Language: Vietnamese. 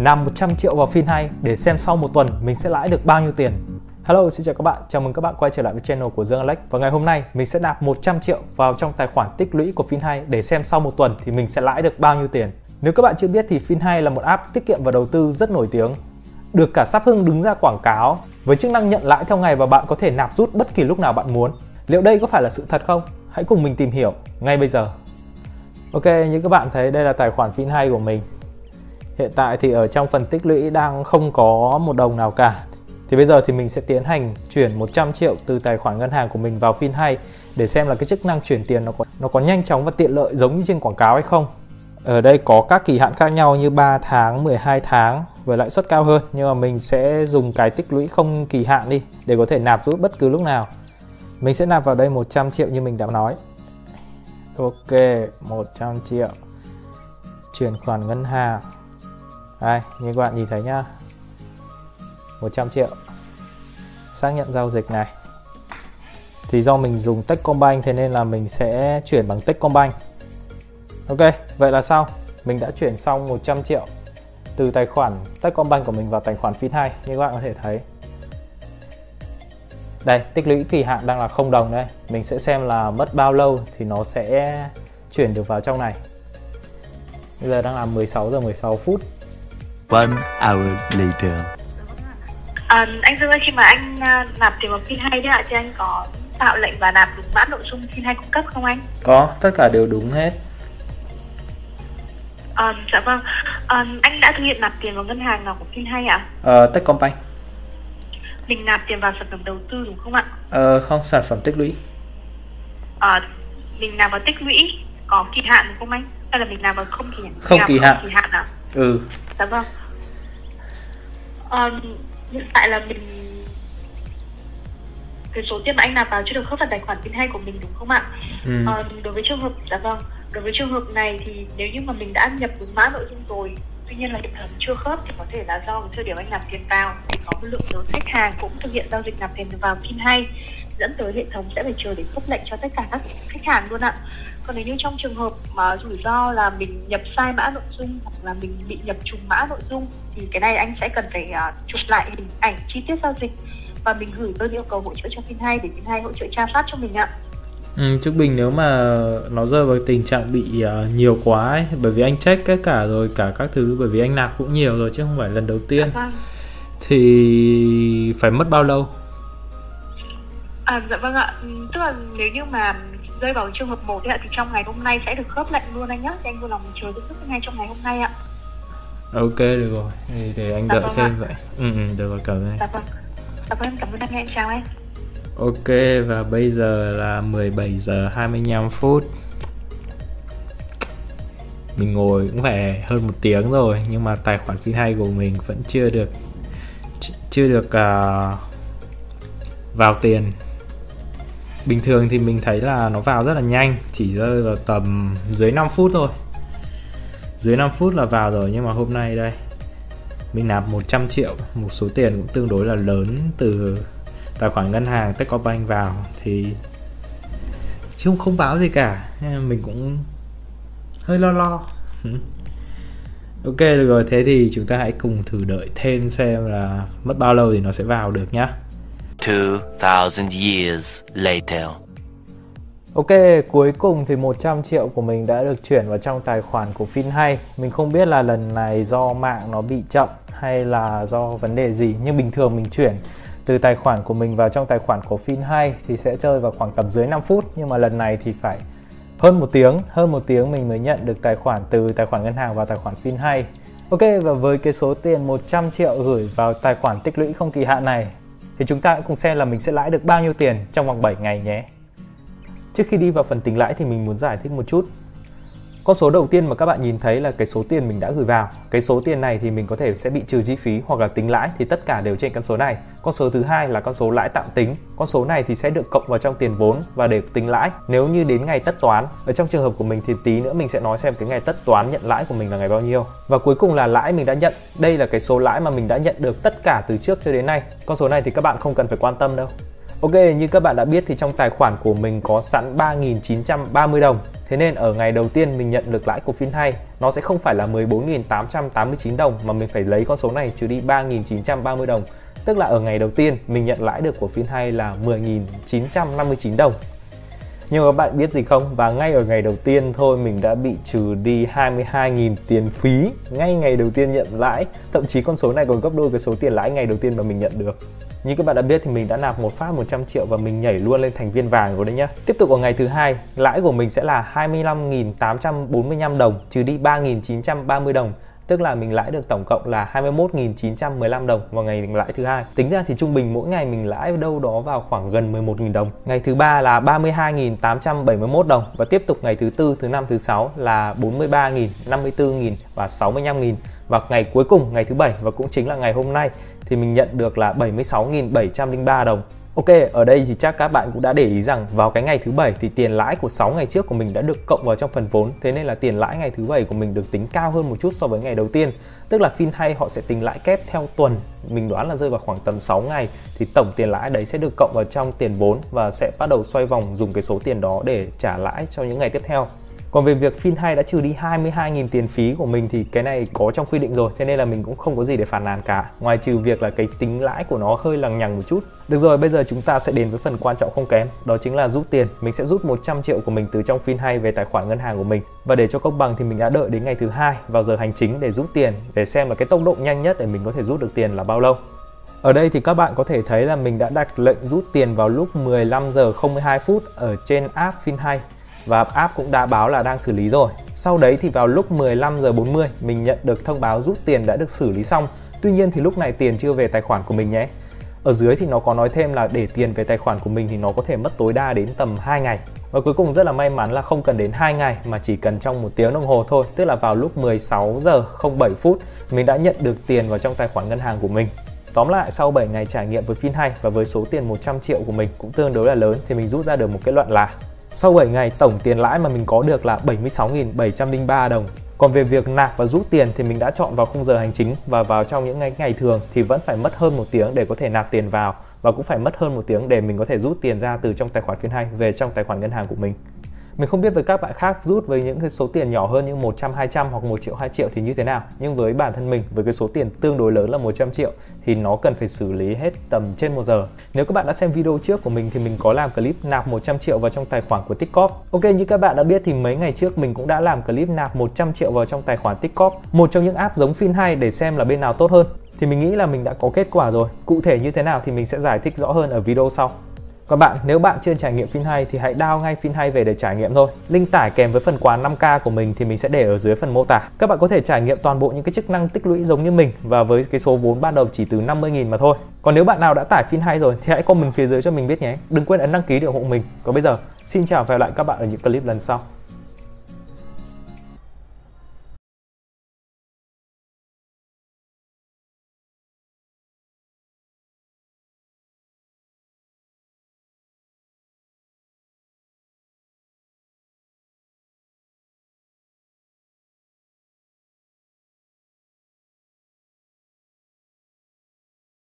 Nạp 100 triệu vào phim hay để xem sau một tuần mình sẽ lãi được bao nhiêu tiền. Hello, xin chào các bạn. Chào mừng các bạn quay trở lại với channel của Dương Alex. Và ngày hôm nay mình sẽ nạp 100 triệu vào trong tài khoản tích lũy của Fin2 để xem sau một tuần thì mình sẽ lãi được bao nhiêu tiền. Nếu các bạn chưa biết thì Fin2 là một app tiết kiệm và đầu tư rất nổi tiếng. Được cả sắp hưng đứng ra quảng cáo với chức năng nhận lãi theo ngày và bạn có thể nạp rút bất kỳ lúc nào bạn muốn. Liệu đây có phải là sự thật không? Hãy cùng mình tìm hiểu ngay bây giờ. Ok, như các bạn thấy đây là tài khoản Fin2 của mình Hiện tại thì ở trong phần tích lũy đang không có một đồng nào cả thì bây giờ thì mình sẽ tiến hành chuyển 100 triệu từ tài khoản ngân hàng của mình vào FinHay để xem là cái chức năng chuyển tiền nó có nó có nhanh chóng và tiện lợi giống như trên quảng cáo hay không. Ở đây có các kỳ hạn khác nhau như 3 tháng, 12 tháng với lãi suất cao hơn nhưng mà mình sẽ dùng cái tích lũy không kỳ hạn đi để có thể nạp rút bất cứ lúc nào. Mình sẽ nạp vào đây 100 triệu như mình đã nói. Ok, 100 triệu. Chuyển khoản ngân hàng đây, như các bạn nhìn thấy nhá. 100 triệu. Xác nhận giao dịch này. Thì do mình dùng Techcombank Thế nên là mình sẽ chuyển bằng Techcombank. Ok, vậy là xong Mình đã chuyển xong 100 triệu Từ tài khoản Techcombank của mình vào tài khoản Fin2 Như các bạn có thể thấy. Đây, tích lũy kỳ hạn đang là không đồng đây Mình sẽ xem là mất bao lâu Thì nó sẽ chuyển được vào trong này. Bây giờ đang là 16 giờ 16 phút. One hour later. À, anh Dương ơi, khi mà anh uh, nạp tiền vào pin hay đấy ạ, thì anh có tạo lệnh và nạp đúng mã nội dung pin hay cung cấp không anh? Có, tất cả đều đúng hết. À, dạ vâng. À, anh đã thực hiện nạp tiền vào ngân hàng nào của pin hay ạ? Ờ, Techcombank. Mình nạp tiền vào sản phẩm đầu tư đúng không ạ? Ờ, không, sản phẩm tích lũy. À, mình nạp vào tích lũy có kỳ hạn đúng không anh? Hay là mình nạp vào không kỳ hạn? Không kỳ hạn. Kỳ hạn à? Ừ. Dạ vâng um, hiện tại là mình cái số tiền mà anh nạp vào chưa được khớp vào tài khoản pin hay của mình đúng không ạ? Ừ. Um, đối với trường hợp dạ vâng, đối với trường hợp này thì nếu như mà mình đã nhập đúng mã nội dung rồi tuy nhiên là hệ thống chưa khớp thì có thể là do thời điểm anh nạp tiền vào thì có một lượng lớn khách hàng cũng thực hiện giao dịch nạp tiền vào pin hay dẫn tới hệ thống sẽ phải chờ để khớp lệnh cho tất cả các khách hàng luôn ạ còn nếu như trong trường hợp mà rủi ro là mình nhập sai mã nội dung hoặc là mình bị nhập trùng mã nội dung thì cái này anh sẽ cần phải uh, chụp lại hình ảnh chi tiết giao dịch và mình gửi đơn yêu cầu hỗ trợ cho Fin2 để Fin2 hỗ trợ tra soát cho mình ạ. Ừ, Trúc Bình nếu mà nó rơi vào tình trạng bị uh, nhiều quá ấy, bởi vì anh check tất cả rồi cả các thứ bởi vì anh nạp cũng nhiều rồi chứ không phải lần đầu tiên vâng. thì phải mất bao lâu? À, dạ vâng ạ, tức là nếu như mà rơi vào trường hợp một thì trong ngày hôm nay sẽ được khớp lệnh luôn anh nhé thì anh vui lòng chờ giúp sức ngay trong ngày hôm nay ạ. Ok được rồi. Thì để anh dạ đợi vâng thêm ạ. vậy. Ừ, ừ được rồi cảm ơn dạ vâng. Dạ vâng cảm ơn anh em chào anh. Ok và bây giờ là 17 giờ 25 phút. Mình ngồi cũng phải hơn một tiếng rồi nhưng mà tài khoản phí hay của mình vẫn chưa được chưa được uh, vào tiền bình thường thì mình thấy là nó vào rất là nhanh chỉ rơi vào tầm dưới 5 phút thôi. Dưới 5 phút là vào rồi nhưng mà hôm nay đây mình nạp 100 triệu một số tiền cũng tương đối là lớn từ tài khoản ngân hàng Techcombank vào thì chứ không, không báo gì cả mình cũng hơi lo lo. Ok được rồi thế thì chúng ta hãy cùng thử đợi thêm xem là mất bao lâu thì nó sẽ vào được nhá. 2000 years later. Ok, cuối cùng thì 100 triệu của mình đã được chuyển vào trong tài khoản của FinHay. Mình không biết là lần này do mạng nó bị chậm hay là do vấn đề gì nhưng bình thường mình chuyển từ tài khoản của mình vào trong tài khoản của FinHay thì sẽ chơi vào khoảng tầm dưới 5 phút nhưng mà lần này thì phải hơn một tiếng, hơn một tiếng mình mới nhận được tài khoản từ tài khoản ngân hàng vào tài khoản FinHay. Ok và với cái số tiền 100 triệu gửi vào tài khoản tích lũy không kỳ hạn này thì chúng ta cùng xem là mình sẽ lãi được bao nhiêu tiền trong vòng 7 ngày nhé. Trước khi đi vào phần tính lãi thì mình muốn giải thích một chút. Con số đầu tiên mà các bạn nhìn thấy là cái số tiền mình đã gửi vào. Cái số tiền này thì mình có thể sẽ bị trừ chi phí hoặc là tính lãi thì tất cả đều trên con số này. Con số thứ hai là con số lãi tạm tính. Con số này thì sẽ được cộng vào trong tiền vốn và để tính lãi. Nếu như đến ngày tất toán, ở trong trường hợp của mình thì tí nữa mình sẽ nói xem cái ngày tất toán nhận lãi của mình là ngày bao nhiêu. Và cuối cùng là lãi mình đã nhận. Đây là cái số lãi mà mình đã nhận được tất cả từ trước cho đến nay. Con số này thì các bạn không cần phải quan tâm đâu. Ok, như các bạn đã biết thì trong tài khoản của mình có sẵn 3.930 đồng Thế nên ở ngày đầu tiên mình nhận được lãi của FinHay nó sẽ không phải là 14.889 đồng mà mình phải lấy con số này trừ đi 3.930 đồng. Tức là ở ngày đầu tiên mình nhận lãi được của FinHay là 10.959 đồng. Nhưng các bạn biết gì không? Và ngay ở ngày đầu tiên thôi mình đã bị trừ đi 22.000 tiền phí ngay ngày đầu tiên nhận lãi. Thậm chí con số này còn gấp đôi cái số tiền lãi ngày đầu tiên mà mình nhận được. Như các bạn đã biết thì mình đã nạp một phát 100 triệu và mình nhảy luôn lên thành viên vàng rồi đấy nhá. Tiếp tục ở ngày thứ hai, lãi của mình sẽ là 25.845 đồng trừ đi 3.930 đồng tức là mình lãi được tổng cộng là 21.915 đồng vào ngày mình lãi thứ hai. Tính ra thì trung bình mỗi ngày mình lãi đâu đó vào khoảng gần 11.000 đồng. Ngày thứ ba là 32.871 đồng và tiếp tục ngày thứ tư, thứ năm, thứ sáu là 43.000, 54.000 và 65.000 và ngày cuối cùng ngày thứ bảy và cũng chính là ngày hôm nay thì mình nhận được là 76.703 đồng Ok, ở đây thì chắc các bạn cũng đã để ý rằng vào cái ngày thứ bảy thì tiền lãi của 6 ngày trước của mình đã được cộng vào trong phần vốn. Thế nên là tiền lãi ngày thứ bảy của mình được tính cao hơn một chút so với ngày đầu tiên. Tức là FinHay họ sẽ tính lãi kép theo tuần. Mình đoán là rơi vào khoảng tầm 6 ngày thì tổng tiền lãi đấy sẽ được cộng vào trong tiền vốn và sẽ bắt đầu xoay vòng dùng cái số tiền đó để trả lãi cho những ngày tiếp theo. Còn về việc Fin2 đã trừ đi 22.000 tiền phí của mình thì cái này có trong quy định rồi, Thế nên là mình cũng không có gì để phản nàn cả. Ngoài trừ việc là cái tính lãi của nó hơi lằng nhằng một chút. Được rồi, bây giờ chúng ta sẽ đến với phần quan trọng không kém, Đó chính là rút tiền. Mình sẽ rút 100 triệu của mình từ trong Fin2 về tài khoản ngân hàng của mình. Và để cho công bằng thì mình đã đợi đến ngày thứ hai vào giờ hành chính để rút tiền, Để xem là cái tốc độ nhanh nhất để mình có thể rút được tiền là bao lâu. Ở đây thì các bạn có thể thấy là mình đã đặt lệnh rút tiền vào lúc 15 giờ 02 phút ở trên app Fin2 và app cũng đã báo là đang xử lý rồi. Sau đấy thì vào lúc 15 giờ 40 mình nhận được thông báo rút tiền đã được xử lý xong. Tuy nhiên thì lúc này tiền chưa về tài khoản của mình nhé. Ở dưới thì nó có nói thêm là để tiền về tài khoản của mình thì nó có thể mất tối đa đến tầm 2 ngày. Và cuối cùng rất là may mắn là không cần đến 2 ngày mà chỉ cần trong một tiếng đồng hồ thôi, tức là vào lúc 16 giờ 07 phút mình đã nhận được tiền vào trong tài khoản ngân hàng của mình. Tóm lại sau 7 ngày trải nghiệm với FinHay và với số tiền 100 triệu của mình cũng tương đối là lớn thì mình rút ra được một kết luận là sau 7 ngày tổng tiền lãi mà mình có được là 76.703 đồng. Còn về việc nạp và rút tiền thì mình đã chọn vào khung giờ hành chính và vào trong những ngày, ngày thường thì vẫn phải mất hơn một tiếng để có thể nạp tiền vào và cũng phải mất hơn một tiếng để mình có thể rút tiền ra từ trong tài khoản phiên hành về trong tài khoản ngân hàng của mình. Mình không biết với các bạn khác rút với những cái số tiền nhỏ hơn như 100, 200 hoặc 1 triệu, 2 triệu thì như thế nào. Nhưng với bản thân mình với cái số tiền tương đối lớn là 100 triệu thì nó cần phải xử lý hết tầm trên 1 giờ. Nếu các bạn đã xem video trước của mình thì mình có làm clip nạp 100 triệu vào trong tài khoản của Tikop. Ok như các bạn đã biết thì mấy ngày trước mình cũng đã làm clip nạp 100 triệu vào trong tài khoản Tikop, một trong những app giống Fin2 để xem là bên nào tốt hơn. Thì mình nghĩ là mình đã có kết quả rồi. Cụ thể như thế nào thì mình sẽ giải thích rõ hơn ở video sau. Còn bạn, nếu bạn chưa trải nghiệm FinHay thì hãy download ngay FinHay về để trải nghiệm thôi. Link tải kèm với phần quà 5K của mình thì mình sẽ để ở dưới phần mô tả. Các bạn có thể trải nghiệm toàn bộ những cái chức năng tích lũy giống như mình và với cái số vốn ban đầu chỉ từ 50.000 mà thôi. Còn nếu bạn nào đã tải FinHay rồi thì hãy comment phía dưới cho mình biết nhé. Đừng quên ấn đăng ký để ủng hộ mình. Còn bây giờ, xin chào và hẹn gặp lại các bạn ở những clip lần sau.